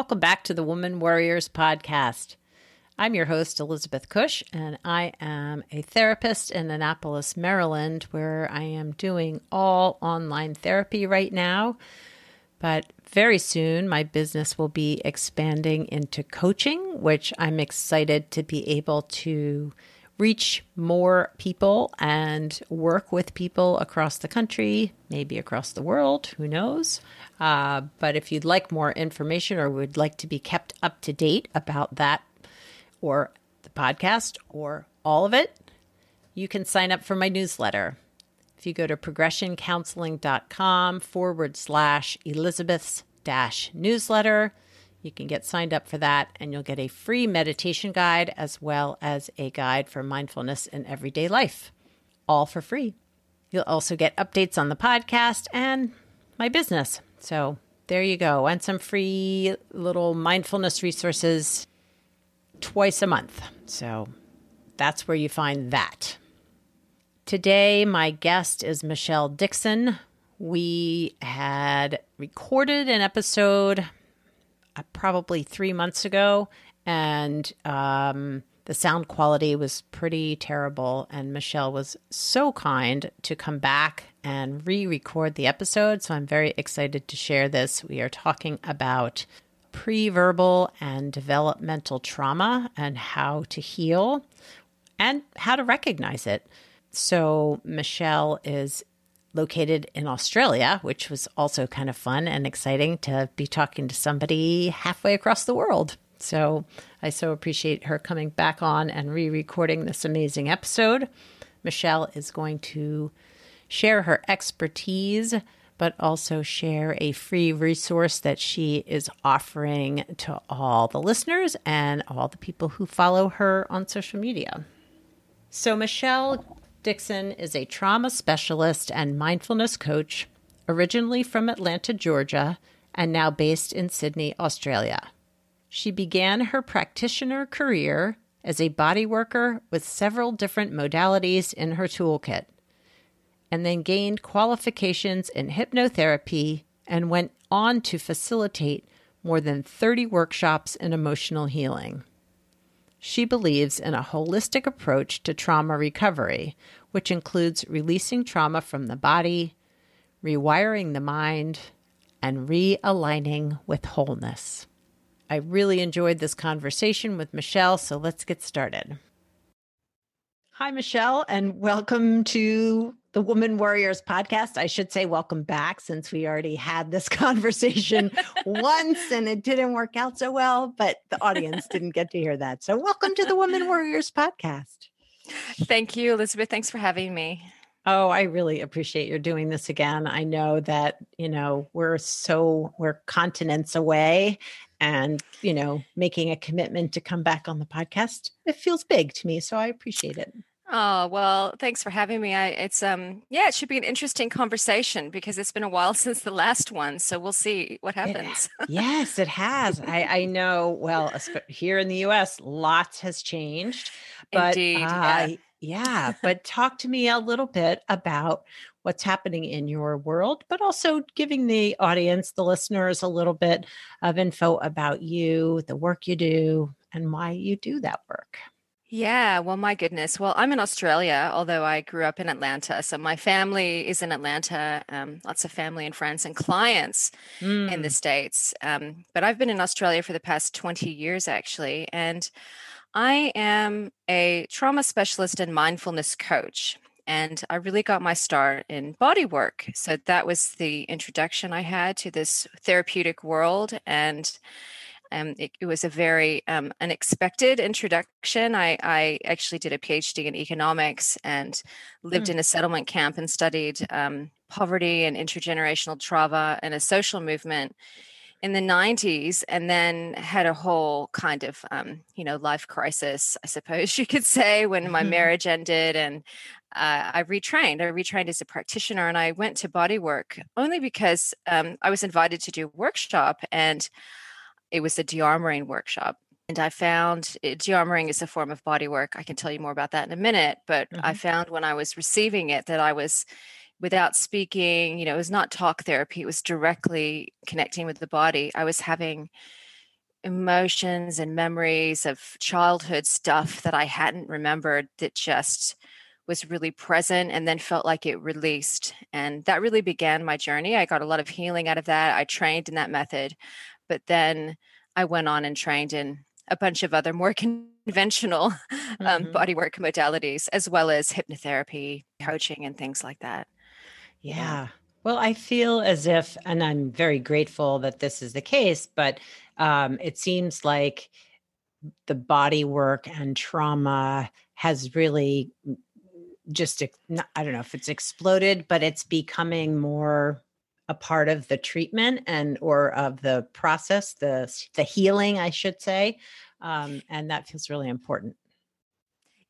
Welcome back to the Woman Warriors podcast. I'm your host, Elizabeth Cush, and I am a therapist in Annapolis, Maryland, where I am doing all online therapy right now. But very soon, my business will be expanding into coaching, which I'm excited to be able to reach more people and work with people across the country, maybe across the world, who knows. Uh, but if you'd like more information or would like to be kept up to date about that or the podcast or all of it, you can sign up for my newsletter. If you go to progressioncounseling.com forward slash Elizabeth's dash newsletter, you can get signed up for that and you'll get a free meditation guide as well as a guide for mindfulness in everyday life, all for free. You'll also get updates on the podcast and my business. So there you go. And some free little mindfulness resources twice a month. So that's where you find that. Today, my guest is Michelle Dixon. We had recorded an episode uh, probably three months ago, and um, the sound quality was pretty terrible. And Michelle was so kind to come back and re record the episode. So I'm very excited to share this. We are talking about pre-verbal and developmental trauma and how to heal and how to recognize it. So Michelle is located in Australia, which was also kind of fun and exciting to be talking to somebody halfway across the world. So I so appreciate her coming back on and re recording this amazing episode. Michelle is going to share her expertise, but also share a free resource that she is offering to all the listeners and all the people who follow her on social media. So, Michelle Dixon is a trauma specialist and mindfulness coach, originally from Atlanta, Georgia, and now based in Sydney, Australia. She began her practitioner career as a body worker with several different modalities in her toolkit, and then gained qualifications in hypnotherapy and went on to facilitate more than 30 workshops in emotional healing. She believes in a holistic approach to trauma recovery, which includes releasing trauma from the body, rewiring the mind, and realigning with wholeness. I really enjoyed this conversation with Michelle, so let's get started. Hi, Michelle, and welcome to the Woman Warriors podcast. I should say welcome back since we already had this conversation once and it didn't work out so well, but the audience didn't get to hear that. So, welcome to the Woman Warriors podcast. Thank you, Elizabeth. Thanks for having me. Oh, I really appreciate your doing this again. I know that, you know, we're so, we're continents away and, you know, making a commitment to come back on the podcast. It feels big to me. So I appreciate it. Oh, well, thanks for having me. I it's um yeah, it should be an interesting conversation because it's been a while since the last one, so we'll see what happens. It, yes, it has. I I know, well, here in the US, lots has changed. But Indeed. Uh, yeah. yeah, but talk to me a little bit about what's happening in your world, but also giving the audience, the listeners, a little bit of info about you, the work you do, and why you do that work. Yeah, well, my goodness. Well, I'm in Australia, although I grew up in Atlanta. So my family is in Atlanta, um, lots of family and friends and clients mm. in the States. Um, but I've been in Australia for the past 20 years, actually. And I am a trauma specialist and mindfulness coach. And I really got my start in body work. So that was the introduction I had to this therapeutic world. And um, it, it, was a very um, unexpected introduction. I, I, actually did a PhD in economics and lived mm. in a settlement camp and studied um, poverty and intergenerational trauma and a social movement in the 90s and then had a whole kind of um, you know life crisis i suppose you could say when my mm-hmm. marriage ended and uh, i retrained i retrained as a practitioner and i went to bodywork only because um, i was invited to do a workshop and it was a de-armoring workshop and i found it, de-armoring is a form of body work. i can tell you more about that in a minute but mm-hmm. i found when i was receiving it that i was without speaking you know it was not talk therapy it was directly connecting with the body i was having emotions and memories of childhood stuff that i hadn't remembered that just was really present and then felt like it released and that really began my journey i got a lot of healing out of that i trained in that method but then i went on and trained in a bunch of other more conventional um, mm-hmm. bodywork modalities as well as hypnotherapy coaching and things like that yeah. Well, I feel as if, and I'm very grateful that this is the case, but um, it seems like the body work and trauma has really just, I don't know if it's exploded, but it's becoming more a part of the treatment and or of the process, the the healing, I should say, um, and that feels really important.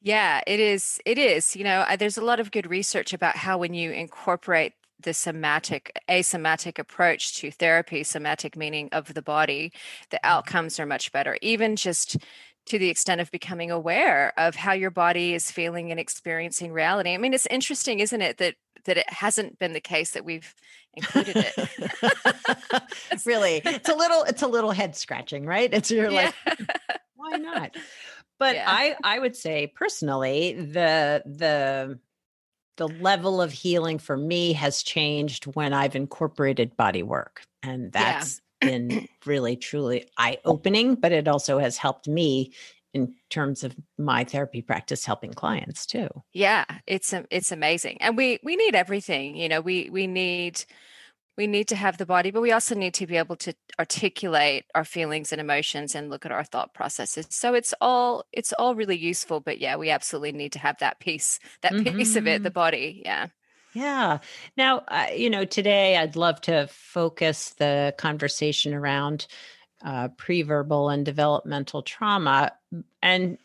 Yeah, it is. It is. You know, there's a lot of good research about how when you incorporate the somatic, asomatic approach to therapy, somatic meaning of the body, the mm-hmm. outcomes are much better. Even just to the extent of becoming aware of how your body is feeling and experiencing reality. I mean, it's interesting, isn't it, that that it hasn't been the case that we've included it. really, it's a little, it's a little head scratching, right? It's you're yeah. like, why not? But yeah. I I would say personally the the the level of healing for me has changed when I've incorporated body work. And that's yeah. been really truly eye-opening, but it also has helped me in terms of my therapy practice helping clients too. Yeah, it's it's amazing. And we we need everything, you know, we we need we need to have the body but we also need to be able to articulate our feelings and emotions and look at our thought processes so it's all it's all really useful but yeah we absolutely need to have that piece that mm-hmm. piece of it the mm-hmm. body yeah yeah. Now, uh, you know, today I'd love to focus the conversation around uh, pre-verbal and developmental trauma, and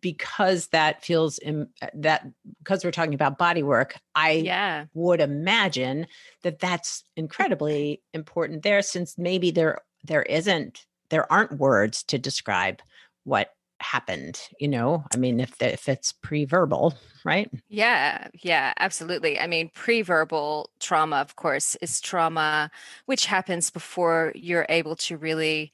because that feels Im- that because we're talking about body work i yeah. would imagine that that's incredibly important there since maybe there there isn't there aren't words to describe what happened you know i mean if if it's pre-verbal right yeah yeah absolutely i mean pre-verbal trauma of course is trauma which happens before you're able to really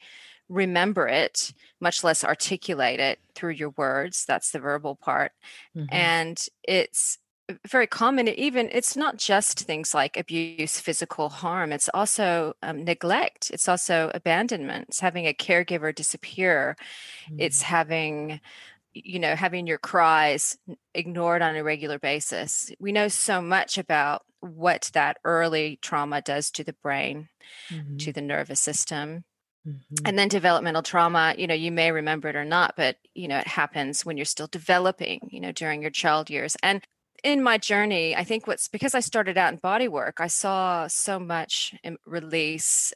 remember it, much less articulate it through your words. That's the verbal part. Mm-hmm. And it's very common even it's not just things like abuse physical harm it's also um, neglect it's also abandonment it's having a caregiver disappear mm-hmm. it's having you know having your cries ignored on a regular basis we know so much about what that early trauma does to the brain mm-hmm. to the nervous system Mm-hmm. And then developmental trauma, you know, you may remember it or not, but, you know, it happens when you're still developing, you know, during your child years. And in my journey, I think what's because I started out in body work, I saw so much release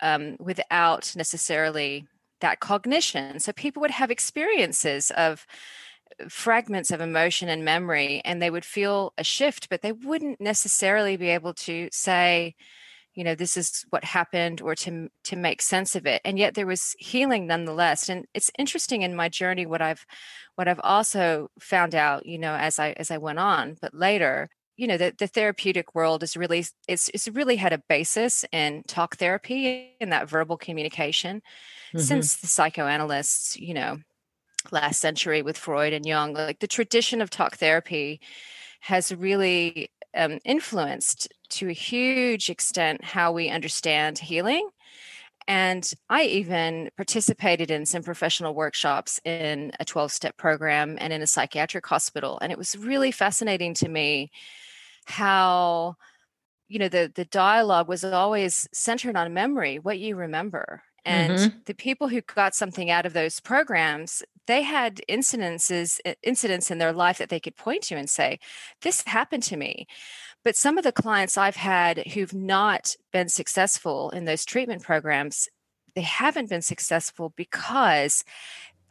um, without necessarily that cognition. So people would have experiences of fragments of emotion and memory, and they would feel a shift, but they wouldn't necessarily be able to say, you know this is what happened or to to make sense of it and yet there was healing nonetheless and it's interesting in my journey what i've what i've also found out you know as i as i went on but later you know the, the therapeutic world is really it's it's really had a basis in talk therapy and that verbal communication mm-hmm. since the psychoanalysts you know last century with freud and jung like the tradition of talk therapy has really um, influenced to a huge extent how we understand healing. And I even participated in some professional workshops in a 12 step program and in a psychiatric hospital. And it was really fascinating to me how, you know, the, the dialogue was always centered on memory, what you remember. And mm-hmm. the people who got something out of those programs, they had incidences incidents in their life that they could point to and say this happened to me but some of the clients i've had who've not been successful in those treatment programs they haven't been successful because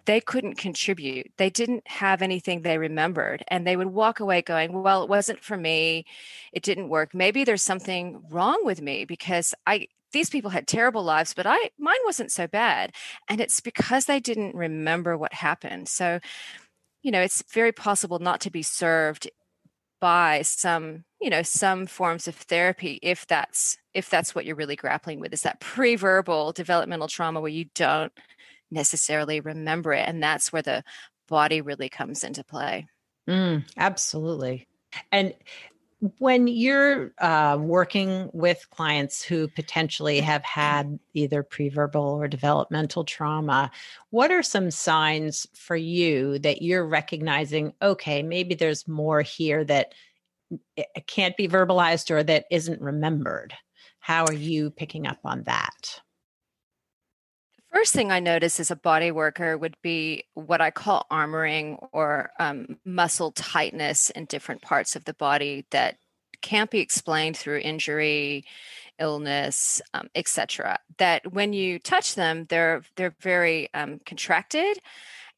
they couldn't contribute. They didn't have anything they remembered. And they would walk away going, Well, it wasn't for me. It didn't work. Maybe there's something wrong with me because I these people had terrible lives, but I mine wasn't so bad. And it's because they didn't remember what happened. So, you know, it's very possible not to be served by some you know some forms of therapy if that's if that's what you're really grappling with is that pre-verbal developmental trauma where you don't necessarily remember it. And that's where the body really comes into play. Mm, absolutely. And when you're uh, working with clients who potentially have had either preverbal or developmental trauma, what are some signs for you that you're recognizing, okay, maybe there's more here that can't be verbalized or that isn't remembered? How are you picking up on that? first thing I notice as a body worker would be what I call armoring or um, muscle tightness in different parts of the body that can't be explained through injury, illness, um, etc. That when you touch them, they're they're very um, contracted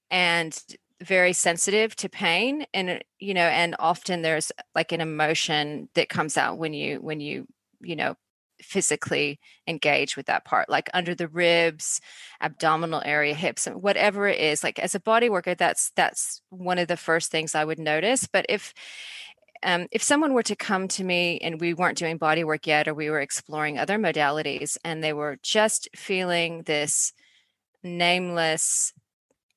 and very sensitive to pain, and you know, and often there's like an emotion that comes out when you when you you know physically engage with that part like under the ribs abdominal area hips whatever it is like as a body worker that's that's one of the first things i would notice but if um, if someone were to come to me and we weren't doing body work yet or we were exploring other modalities and they were just feeling this nameless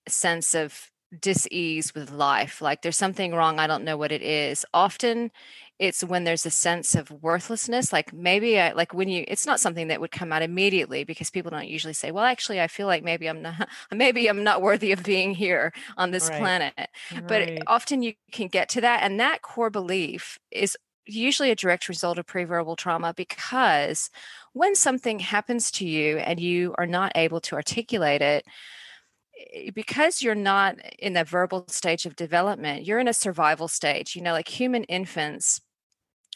sense of dis-ease with life like there's something wrong i don't know what it is often it's when there's a sense of worthlessness like maybe I, like when you it's not something that would come out immediately because people don't usually say well actually i feel like maybe i'm not maybe i'm not worthy of being here on this right. planet right. but often you can get to that and that core belief is usually a direct result of preverbal trauma because when something happens to you and you are not able to articulate it Eh, because you're not in the verbal stage of development, you're in a survival stage. You know, like human infants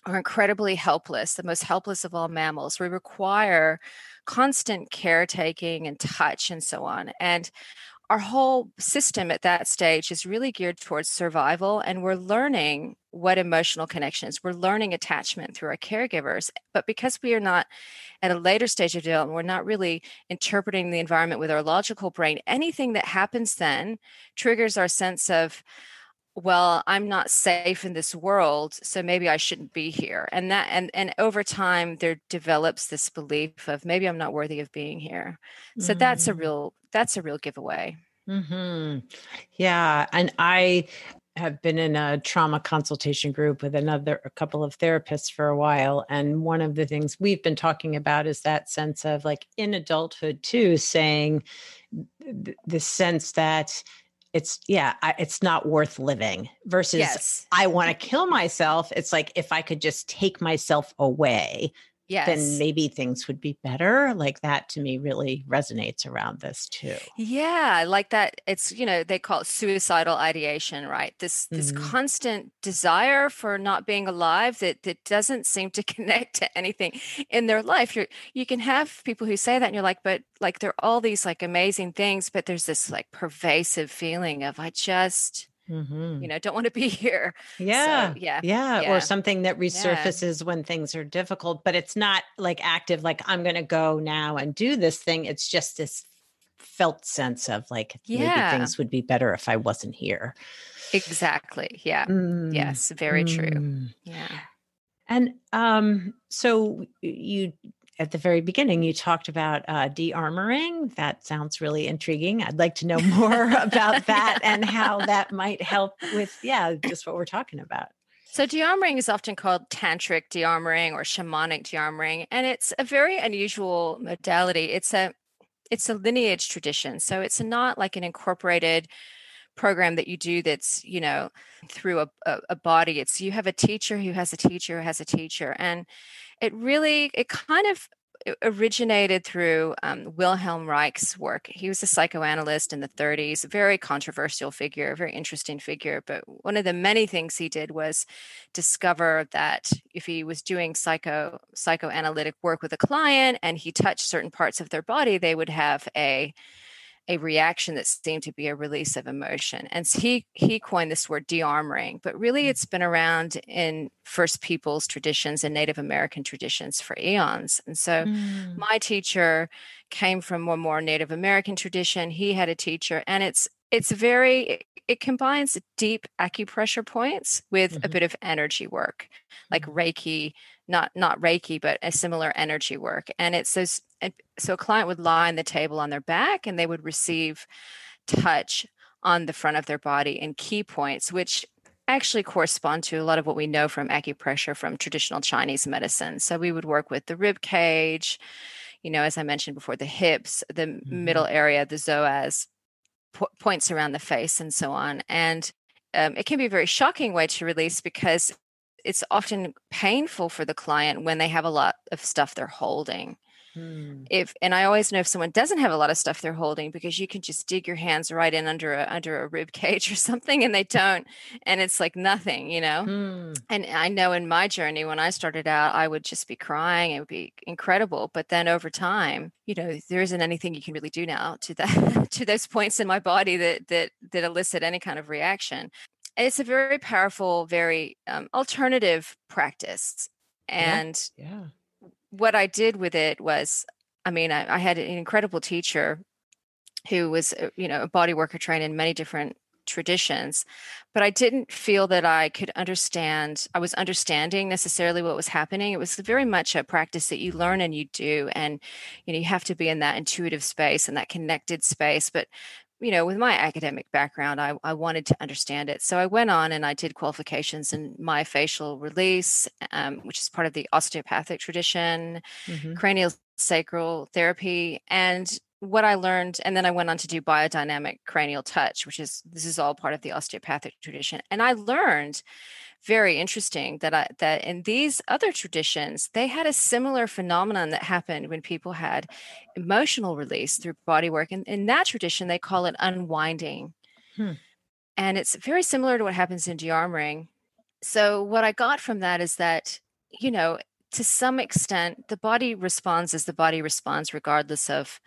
are incredibly helpless, the most helpless of all mammals. We require constant caretaking and touch and so on. And our whole system at that stage is really geared towards survival and we're learning what emotional connections we're learning attachment through our caregivers but because we are not at a later stage of development we're not really interpreting the environment with our logical brain anything that happens then triggers our sense of well i'm not safe in this world so maybe i shouldn't be here and that and and over time there develops this belief of maybe i'm not worthy of being here so mm-hmm. that's a mm. real that's a real giveaway mm-hmm. yeah and i have been in a trauma consultation group with another a couple of therapists for a while and one of the things we've been talking about is that sense of like in adulthood too saying th- the sense that it's yeah I, it's not worth living versus yes. i want to kill myself it's like if i could just take myself away yes. then maybe things would be better. Like that to me really resonates around this too. Yeah, like that it's you know, they call it suicidal ideation, right? This this mm-hmm. constant desire for not being alive that that doesn't seem to connect to anything in their life. You you can have people who say that and you're like, but like there are all these like amazing things, but there's this like pervasive feeling of I just Mm-hmm. you know don't want to be here yeah. So, yeah. yeah yeah or something that resurfaces yeah. when things are difficult but it's not like active like i'm going to go now and do this thing it's just this felt sense of like yeah. maybe things would be better if i wasn't here exactly yeah mm. yes very mm. true yeah and um so you at the very beginning, you talked about uh, de-armoring. That sounds really intriguing. I'd like to know more about that and how that might help with, yeah, just what we're talking about. So de-armoring is often called tantric de-armoring or shamanic de-armoring, and it's a very unusual modality. It's a it's a lineage tradition, so it's not like an incorporated program that you do that's you know through a, a, a body. It's you have a teacher who has a teacher who has a teacher, and it really it kind of originated through um, Wilhelm Reich's work. He was a psychoanalyst in the 30s, a very controversial figure, a very interesting figure. But one of the many things he did was discover that if he was doing psycho psychoanalytic work with a client and he touched certain parts of their body, they would have a a reaction that seemed to be a release of emotion. And he he coined this word de-armoring, but really mm. it's been around in First Peoples traditions and Native American traditions for eons. And so mm. my teacher came from a more Native American tradition. He had a teacher, and it's it's very it combines deep acupressure points with mm-hmm. a bit of energy work, like mm-hmm. Reiki, not not Reiki, but a similar energy work. And it's says so a client would lie on the table on their back and they would receive touch on the front of their body in key points, which actually correspond to a lot of what we know from acupressure from traditional Chinese medicine. So we would work with the rib cage, you know, as I mentioned before, the hips, the mm-hmm. middle area, the psoas, po- points around the face, and so on. And um, it can be a very shocking way to release because it's often painful for the client when they have a lot of stuff they're holding. Hmm. If and I always know if someone doesn't have a lot of stuff they're holding because you can just dig your hands right in under a under a rib cage or something and they don't and it's like nothing, you know. Hmm. And I know in my journey when I started out I would just be crying, it would be incredible, but then over time, you know, there isn't anything you can really do now to that to those points in my body that that that elicit any kind of reaction. And it's a very powerful, very um, alternative practice. And yeah. yeah what I did with it was, I mean, I, I had an incredible teacher who was, uh, you know, a body worker trained in many different traditions but i didn't feel that i could understand i was understanding necessarily what was happening it was very much a practice that you learn and you do and you know you have to be in that intuitive space and that connected space but you know, with my academic background, I, I wanted to understand it. So I went on and I did qualifications in myofascial release, um, which is part of the osteopathic tradition, mm-hmm. cranial sacral therapy. And what I learned, and then I went on to do biodynamic cranial touch, which is this is all part of the osteopathic tradition. And I learned very interesting that I, that in these other traditions they had a similar phenomenon that happened when people had emotional release through body work and in that tradition they call it unwinding hmm. and it's very similar to what happens in de-armoring so what i got from that is that you know to some extent the body responds as the body responds regardless of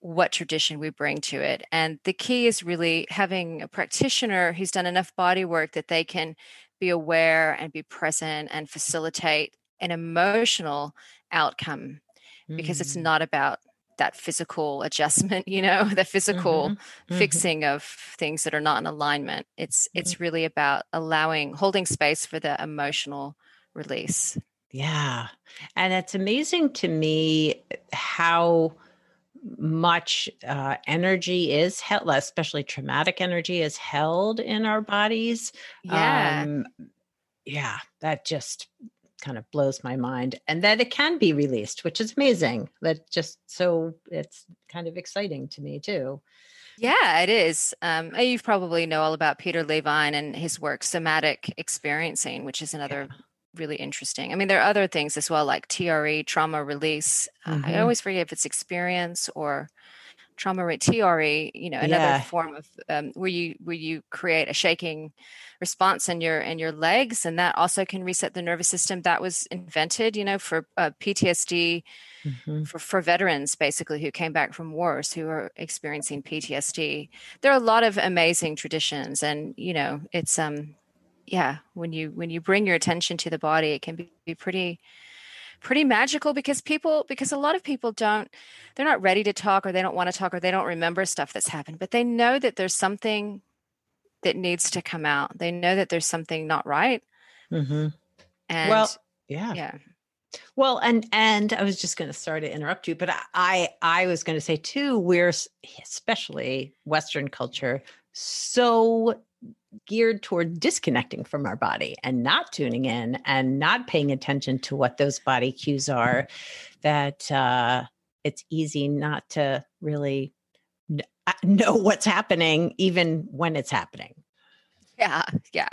what tradition we bring to it. And the key is really having a practitioner who's done enough body work that they can be aware and be present and facilitate an emotional outcome because mm. it's not about that physical adjustment you know the physical mm-hmm. fixing mm-hmm. of things that are not in alignment it's mm-hmm. it's really about allowing holding space for the emotional release yeah and it's amazing to me how much uh, energy is held, especially traumatic energy, is held in our bodies. Yeah. Um, yeah, that just kind of blows my mind. And that it can be released, which is amazing. That just so it's kind of exciting to me too. Yeah, it is. Um, you probably know all about Peter Levine and his work, somatic experiencing, which is another yeah really interesting. I mean, there are other things as well, like TRE, trauma release. Mm-hmm. I always forget if it's experience or trauma rate TRE. You know, another yeah. form of um, where you where you create a shaking response in your in your legs, and that also can reset the nervous system. That was invented, you know, for uh, PTSD. Mm-hmm. For, for veterans basically who came back from wars who are experiencing PTSD there are a lot of amazing traditions and you know it's um yeah when you when you bring your attention to the body it can be, be pretty pretty magical because people because a lot of people don't they're not ready to talk or they don't want to talk or they don't remember stuff that's happened but they know that there's something that needs to come out. They know that there's something not right. Mm-hmm. and well yeah. yeah. Well and and i was just going to start to interrupt you but i i was going to say too we're especially western culture so geared toward disconnecting from our body and not tuning in and not paying attention to what those body cues are that uh, it's easy not to really uh, know what's happening even when it's happening. Yeah yeah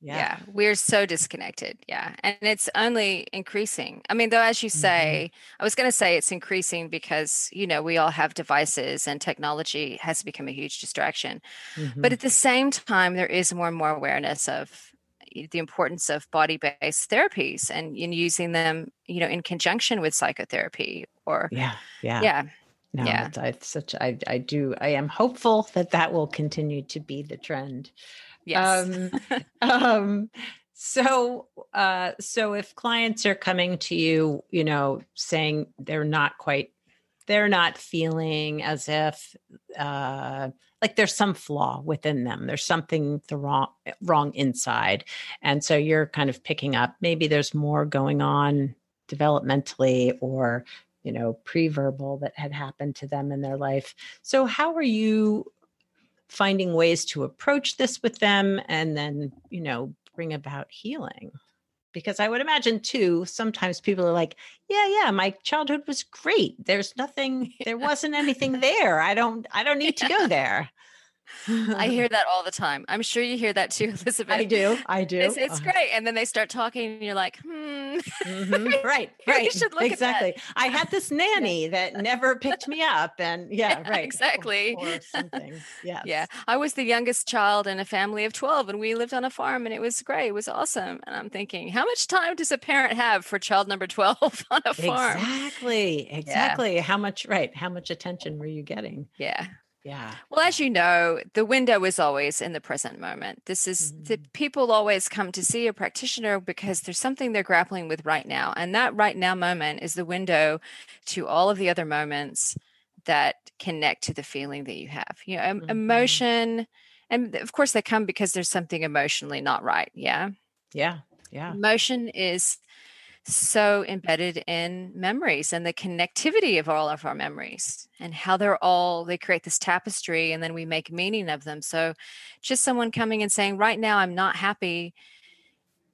yeah. yeah. We're so disconnected. Yeah. And it's only increasing. I mean, though, as you mm-hmm. say, mm-hmm. I was going to say it's increasing because, you know, we all have devices and technology has become a huge distraction. Mm-hmm. But at the same time, there is more and more awareness of the importance of body-based therapies and in using them, you know, in conjunction with psychotherapy or yeah, yeah, yeah. No, yeah. I such I I do I am hopeful that that will continue to be the trend. Yes. Um, um, so, uh, so if clients are coming to you, you know, saying they're not quite, they're not feeling as if, uh, like there's some flaw within them. There's something the wrong, wrong inside, and so you're kind of picking up. Maybe there's more going on developmentally, or you know, pre-verbal that had happened to them in their life. So, how are you finding ways to approach this with them and then, you know, bring about healing. Because I would imagine too, sometimes people are like, yeah, yeah, my childhood was great. There's nothing, there wasn't anything there. I don't, I don't need to go there. I hear that all the time. I'm sure you hear that too, Elizabeth. I do. I do. It's, it's uh, great. And then they start talking and you're like, hmm. Mm-hmm. Right. Right. exactly. I had this nanny that never picked me up. And yeah, yeah right. Exactly. Or, or something. Yeah. Yeah. I was the youngest child in a family of 12 and we lived on a farm and it was great. It was awesome. And I'm thinking, how much time does a parent have for child number 12 on a farm? Exactly. Exactly. Yeah. How much, right. How much attention were you getting? Yeah. Yeah. Well, as you know, the window is always in the present moment. This is mm-hmm. the people always come to see a practitioner because there's something they're grappling with right now. And that right now moment is the window to all of the other moments that connect to the feeling that you have. You know, mm-hmm. emotion and of course they come because there's something emotionally not right. Yeah. Yeah. Yeah. Emotion is so embedded in memories and the connectivity of all of our memories and how they're all they create this tapestry and then we make meaning of them. So just someone coming and saying right now i'm not happy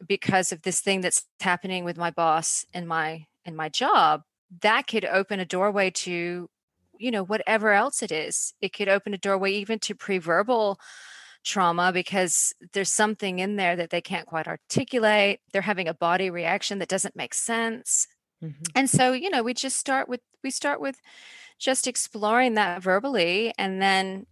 because of this thing that's happening with my boss and my and my job that could open a doorway to you know whatever else it is. It could open a doorway even to pre-verbal trauma because there's something in there that they can't quite articulate. They're having a body reaction that doesn't make sense. Mm-hmm. And so, you know, we just start with we start with just exploring that verbally and then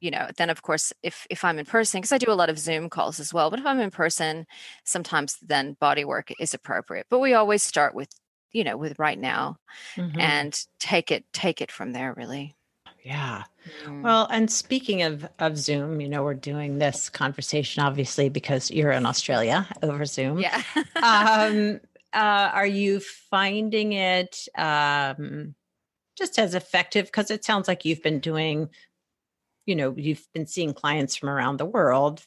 you know then of course if if i'm in person because i do a lot of zoom calls as well but if i'm in person sometimes then body work is appropriate but we always start with you know with right now mm-hmm. and take it take it from there really yeah. Mm. Well, and speaking of of Zoom, you know, we're doing this conversation obviously because you're in Australia over Zoom. Yeah. um, uh, are you finding it um, just as effective? Because it sounds like you've been doing, you know, you've been seeing clients from around the world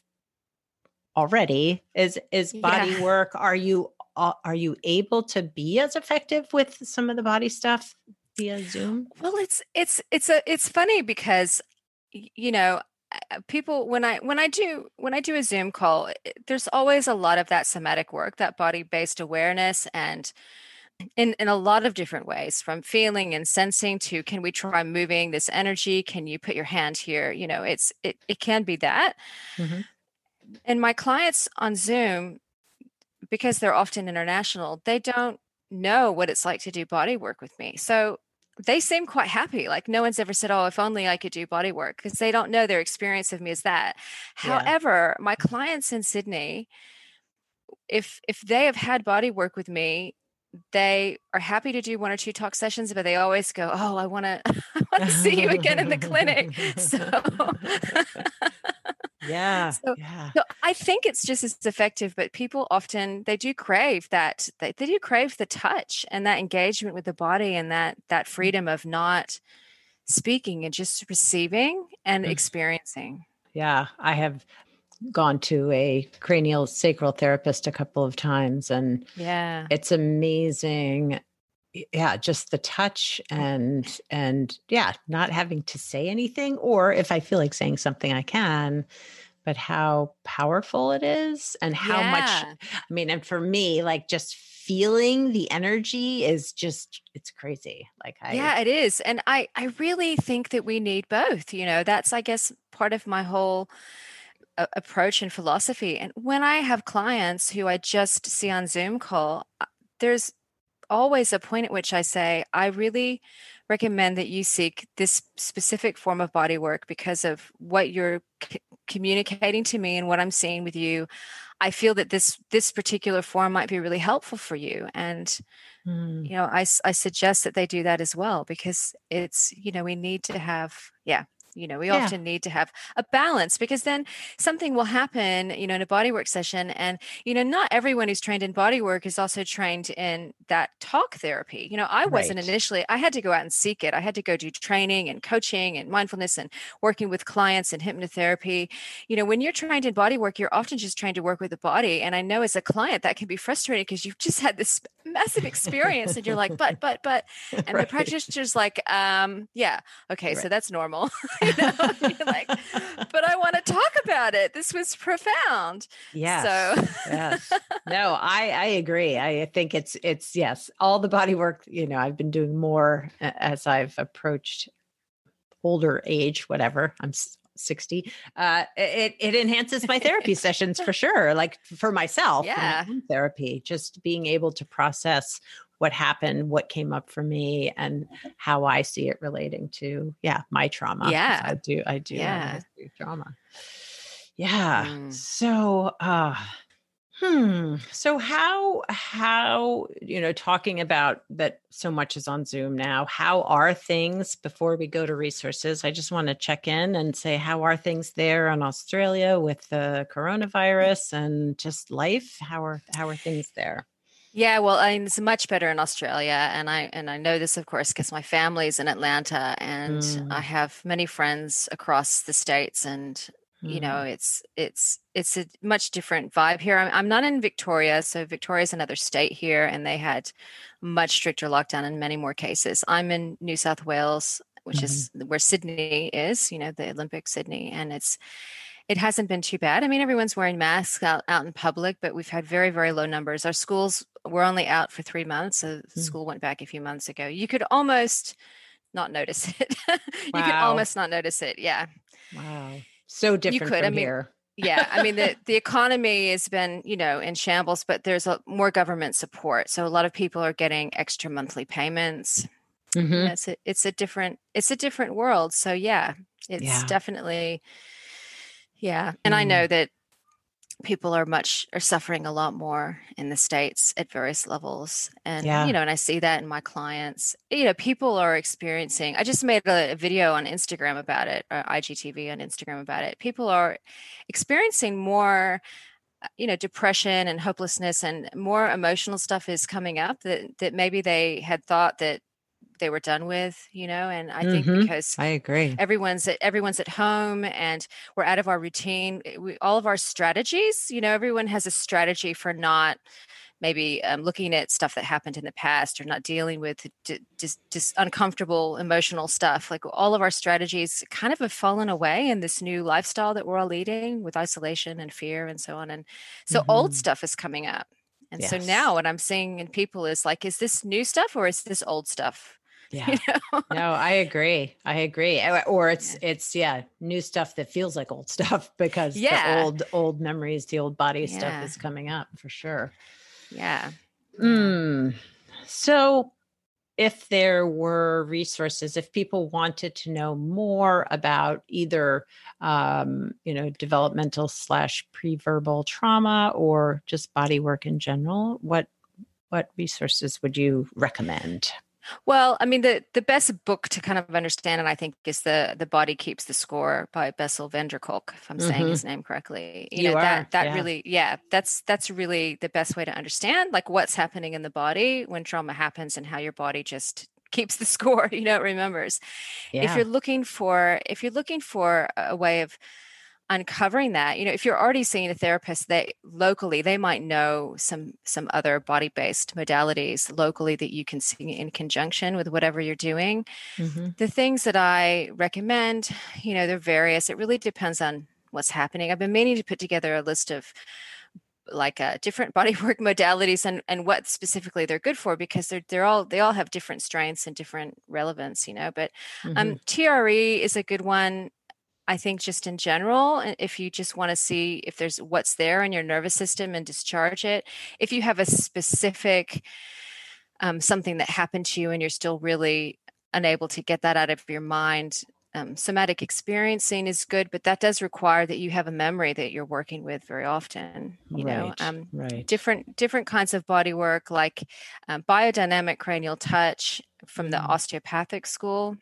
already. Is is body yeah. work? Are you uh, are you able to be as effective with some of the body stuff via Zoom? Well, it's it's it's a it's funny because you know people when i when i do when i do a zoom call there's always a lot of that somatic work that body based awareness and in in a lot of different ways from feeling and sensing to can we try moving this energy can you put your hand here you know it's it, it can be that mm-hmm. and my clients on zoom because they're often international they don't know what it's like to do body work with me so they seem quite happy. Like no one's ever said, "Oh, if only I could do body work," because they don't know their experience of me is that. Yeah. However, my clients in Sydney, if if they have had body work with me, they are happy to do one or two talk sessions, but they always go, "Oh, I want to, I want to see you again in the clinic." So yeah, so, yeah. So I think it's just as effective, but people often they do crave that they, they do crave the touch and that engagement with the body and that that mm. freedom of not speaking and just receiving and mm. experiencing. Yeah, I have gone to a cranial sacral therapist a couple of times and yeah. it's amazing. Yeah just the touch and and yeah not having to say anything or if i feel like saying something i can but how powerful it is and how yeah. much i mean and for me like just feeling the energy is just it's crazy. Like i yeah it is and i i really think that we need both you know? That's i guess part of my whole a, approach and philosophy. And when I have clients who I just see on Zoom call, uh, there's always a point at which I say, I really recommend that you seek this specific form of body work because of what you're c- communicating to me and what I'm seeing with you. I feel that this this particular form might be really helpful for you, and mm. you know, I I suggest that they do that as well because it's you know we need to have yeah you know we yeah. often need to have a balance because then something will happen you know in a bodywork session and you know not everyone who's trained in bodywork is also trained in that talk therapy you know i wasn't right. initially i had to go out and seek it i had to go do training and coaching and mindfulness and working with clients and hypnotherapy you know when you're trained in bodywork you're often just trying to work with the body and i know as a client that can be frustrating because you've just had this massive experience and you're like but but but and right. the practitioner's like um yeah okay right. so that's normal know like but i want to talk about it. This was profound. Yeah. so yes no i i agree. I think it's it's yes all the body work you know i've been doing more as i've approached older age whatever i'm 60 uh it it enhances my therapy sessions for sure like for myself yeah therapy just being able to process what happened, what came up for me, and how I see it relating to yeah my trauma. Yeah, I do. I do. Yeah, trauma. Yeah. Mm. So, uh, hmm. So how how you know talking about that so much is on Zoom now. How are things before we go to resources? I just want to check in and say how are things there in Australia with the coronavirus and just life? How are how are things there? Yeah, well, I mean, it's much better in Australia, and I and I know this, of course, because my family's in Atlanta, and mm. I have many friends across the states, and mm. you know, it's it's it's a much different vibe here. I'm, I'm not in Victoria, so Victoria is another state here, and they had much stricter lockdown and many more cases. I'm in New South Wales, which mm. is mm-hmm. where Sydney is, you know, the Olympic Sydney, and it's it hasn't been too bad. I mean, everyone's wearing masks out, out in public, but we've had very, very low numbers. Our schools were only out for three months. So mm. school went back a few months ago. You could almost not notice it. you could almost not notice it. Yeah. Wow. So different you could. I mean, here. yeah, I mean the the economy has been you know in shambles, but there's a, more government support, so a lot of people are getting extra monthly payments. Mm-hmm. It's a, it's a different it's a different world. So yeah, it's yeah. definitely yeah. And mm. I know that people are much are suffering a lot more in the states at various levels and yeah. you know and i see that in my clients you know people are experiencing i just made a, video on instagram about it or igtv on instagram about it people are experiencing more uh, you know depression and hopelessness and more emotional stuff is coming up that that maybe they had thought that they were done with you know and i think mm-hmm. because i agree everyone's at everyone's at home and we're out of our routine eh, we, all of our strategies you know everyone has a strategy for not maybe um, looking at stuff that happened in the past or not dealing with just just uncomfortable emotional stuff like all of our strategies kind of have fallen away in this new lifestyle that we're all leading with isolation and fear and so on and so mm-hmm. old stuff is coming up and yes. so now what i'm seeing in people is like is this new stuff or is this old stuff Yeah. You know? no, I agree. I agree. Or it's yeah. it's yeah, new stuff that feels like old stuff because yeah. the old old memories, the old body yeah. stuff is coming up for sure. Yeah. Mm. So if there were resources, if people wanted to know more about either, um, you know, developmental slash pre-verbal trauma or just body work in general, what what resources would you recommend? Well, I mean, the the best book to kind of understand, and I think is the the Body Keeps the Score by Bessel van der Kolk, if I'm mm-hmm. saying his name correctly. You, you know, are, that that yeah. really, yeah, that's that's really the best way to understand like what's happening in the body when trauma happens and how your body just keeps the score, you know, it remembers. Yeah. If you're looking for if you're looking for a way of uncovering that you know if you're already seeing a therapist that locally they might know some some other body based modalities locally that you can see in conjunction with whatever you're doing mm-hmm. the things that i recommend you know they're various it really depends on what's happening i've been meaning to put together a list of like uh, different bodywork modalities and and what specifically they're good for because they're they're all they all have different strengths and different relevance you know but um, mm-hmm. um TRE is a good one I think just in general, if you just want to see if there's what's there in your nervous system and discharge it, if you have a specific um, something that happened to you and you're still really unable to get that out of your mind, um, somatic experiencing is good, but that does require that you have a memory that you're working with very often. You right, know, um, right. different different kinds of body work like um, biodynamic cranial touch from the Mm. osteopathic school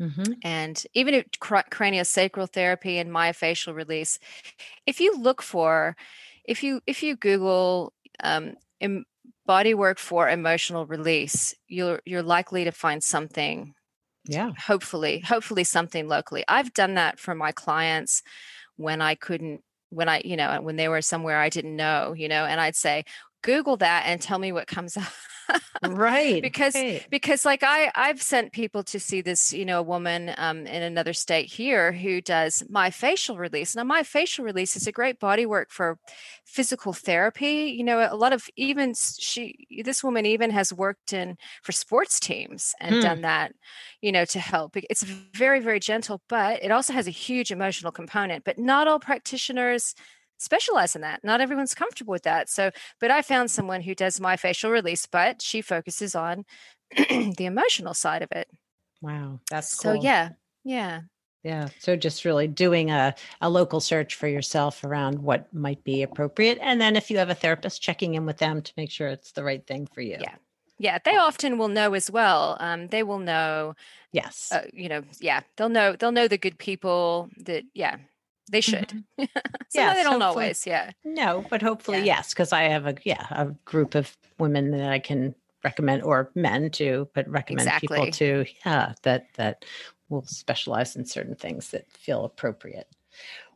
Mm-hmm. and even at cr- craniosacral therapy and myofascial release if you look for if you if you google um, em- body work for emotional release you're you're likely to find something Yeah. hopefully hopefully something locally i've done that for my clients when i couldn't when i you know when they were somewhere i didn't know you know and i'd say google that and tell me what comes up Right. because right. because like i i've sent people to see this you know a woman um, in another state here who does myofascial release now myofascial release is a great body work for physical therapy you know a lot of even she this woman even has worked in for sports teams and Hmm. done that you know to help it's very very gentle but it also has a huge emotional component but not all practitioners specialize in that not everyone's comfortable with that so but I found someone who does myofascial release, but she focuses on the emotional side of it. Wow. That's So cool. yeah, yeah, Yeah. So just really doing a, a local search for yourself around what might be appropriate. And then if you have a therapist, checking in with them to make sure it's the right thing for you. Yeah. yeah. They often will know as well. Um, they will know, Yes. uh, you know, yeah, they'll know. They'll know the good people that, yeah, they should. Mhm. so Yes, they don't always. Yeah, No, but hopefully, Yeah. yes, because I have a yeah a group of women that I can recommend, or men too, but recommend people to yeah that that will specialize in certain things that feel appropriate.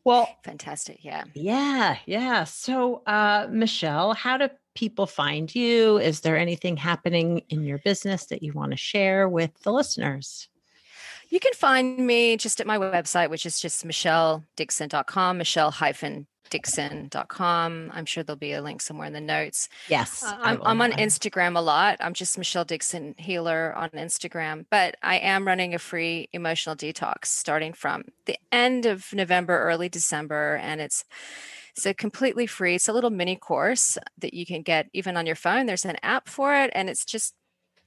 Well, fantastic. Yeah. yeah, yeah. So, uh, Michelle, how do people find you? Is there anything happening in your business that you want to share with the listeners? You can find me just at my website, which is just michelledixon.com, michelle-dixon.com. I'm sure there'll be a link somewhere in the notes. Yes, Uh, I'm, I'm on Instagram a lot. I'm just Michelle Dixon Healer on Instagram, but I am running a free emotional detox starting from the end of November, early December, and it's so completely free. It's a little mini course that you can get even on your phone. There's an app for it, and it's just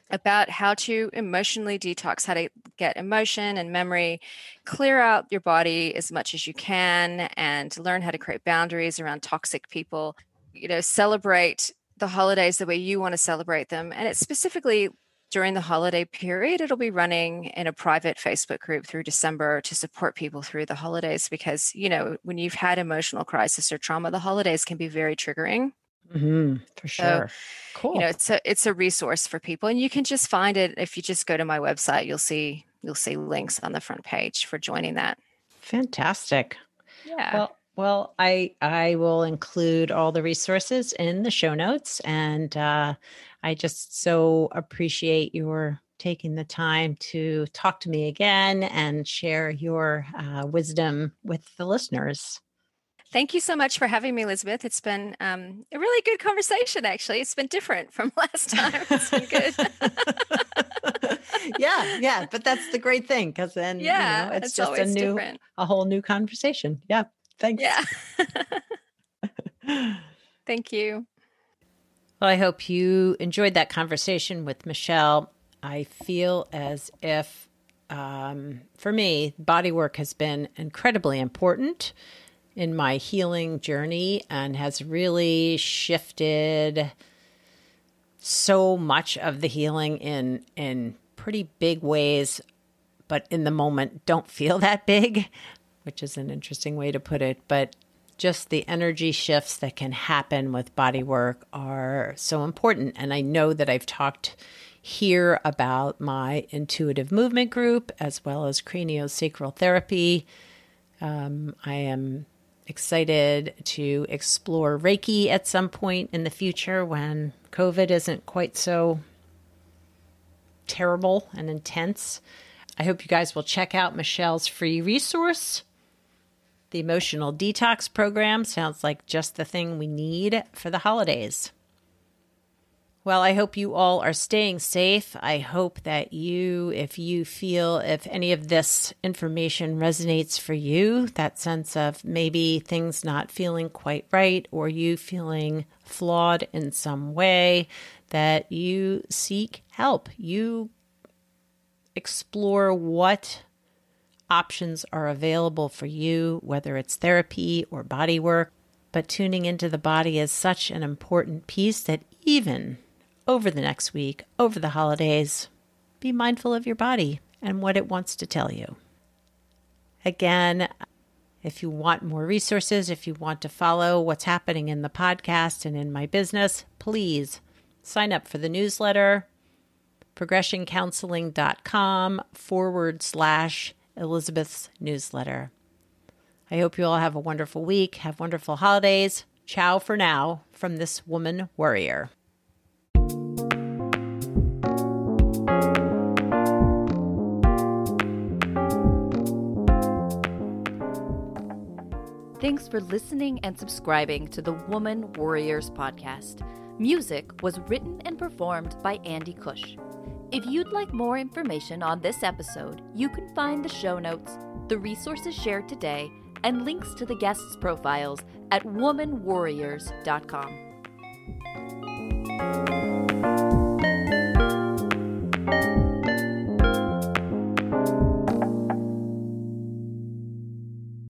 about how to emotionally detox, how to get emotion and memory, clear out your body as much as you can, and learn how to create boundaries around toxic people. You know, celebrate the holidays the way you want to celebrate them. And it's specifically during the holiday period, it'll be running in a private Facebook group through December to support people through the holidays because, you know, when you've had emotional crisis or trauma, the holidays can be very triggering Mhm, for sure. cool. you know it's a it's a resource for people and you can just find it if you just go to my website you'll see you'll see links on the front page for joining that Fantastic. yeah Well, well, I I will include all the resources in the show notes, and uh, I just so appreciate your taking the time to talk to me again and share your uh, wisdom with the listeners. Thank you so much for having me elizabeth. It's been um, a really good conversation actually. It's been different from last time. It's been good. Yeah, yeah, but that's the great thing because then yeah you know, it's, it's, just a new, different. a whole new conversation. Yeah, thanks. yeah. Thank you. Well, I hope you enjoyed that conversation with Michelle. I feel as if, um, for me, body work has been incredibly important in my healing journey and has really shifted so much of the healing in in pretty big ways but in the moment don't feel that big which is an interesting way to put it. But just the energy shifts that can happen with body work are so important. And i know that i've talked here about my intuitive movement group as well as craniosacral therapy. Um, i am excited to explore reiki at some point in the future when covid isn't quite so terrible and intense i hope you guys will check out michelle's free resource the emotional detox program sounds like just the thing we need for the holidays. Well, I hope you all are staying safe. I hope that you, if you feel, if any of this information resonates for you, that sense of maybe things not feeling quite right or you feeling flawed in some way, that you seek help. You explore what options are available for you, whether it's therapy or body work. But tuning into the body is such an important piece that even over the next week, over the holidays, be mindful of your body and what it wants to tell you. Again, if you want more resources, if you want to follow what's happening in the podcast and in my business, please sign up for the newsletter, progressioncounseling.com forward slash Elizabeth's newsletter. I hope you all have a wonderful week, have wonderful holidays. Ciao for now from this woman warrior. Thanks for listening and subscribing to the Woman Warriors podcast. Music was written and performed by Andy Cush. If you'd like more information on this episode, you can find the show notes, the resources shared today, and links to the guests' profiles at womanwarriors.com. Thank you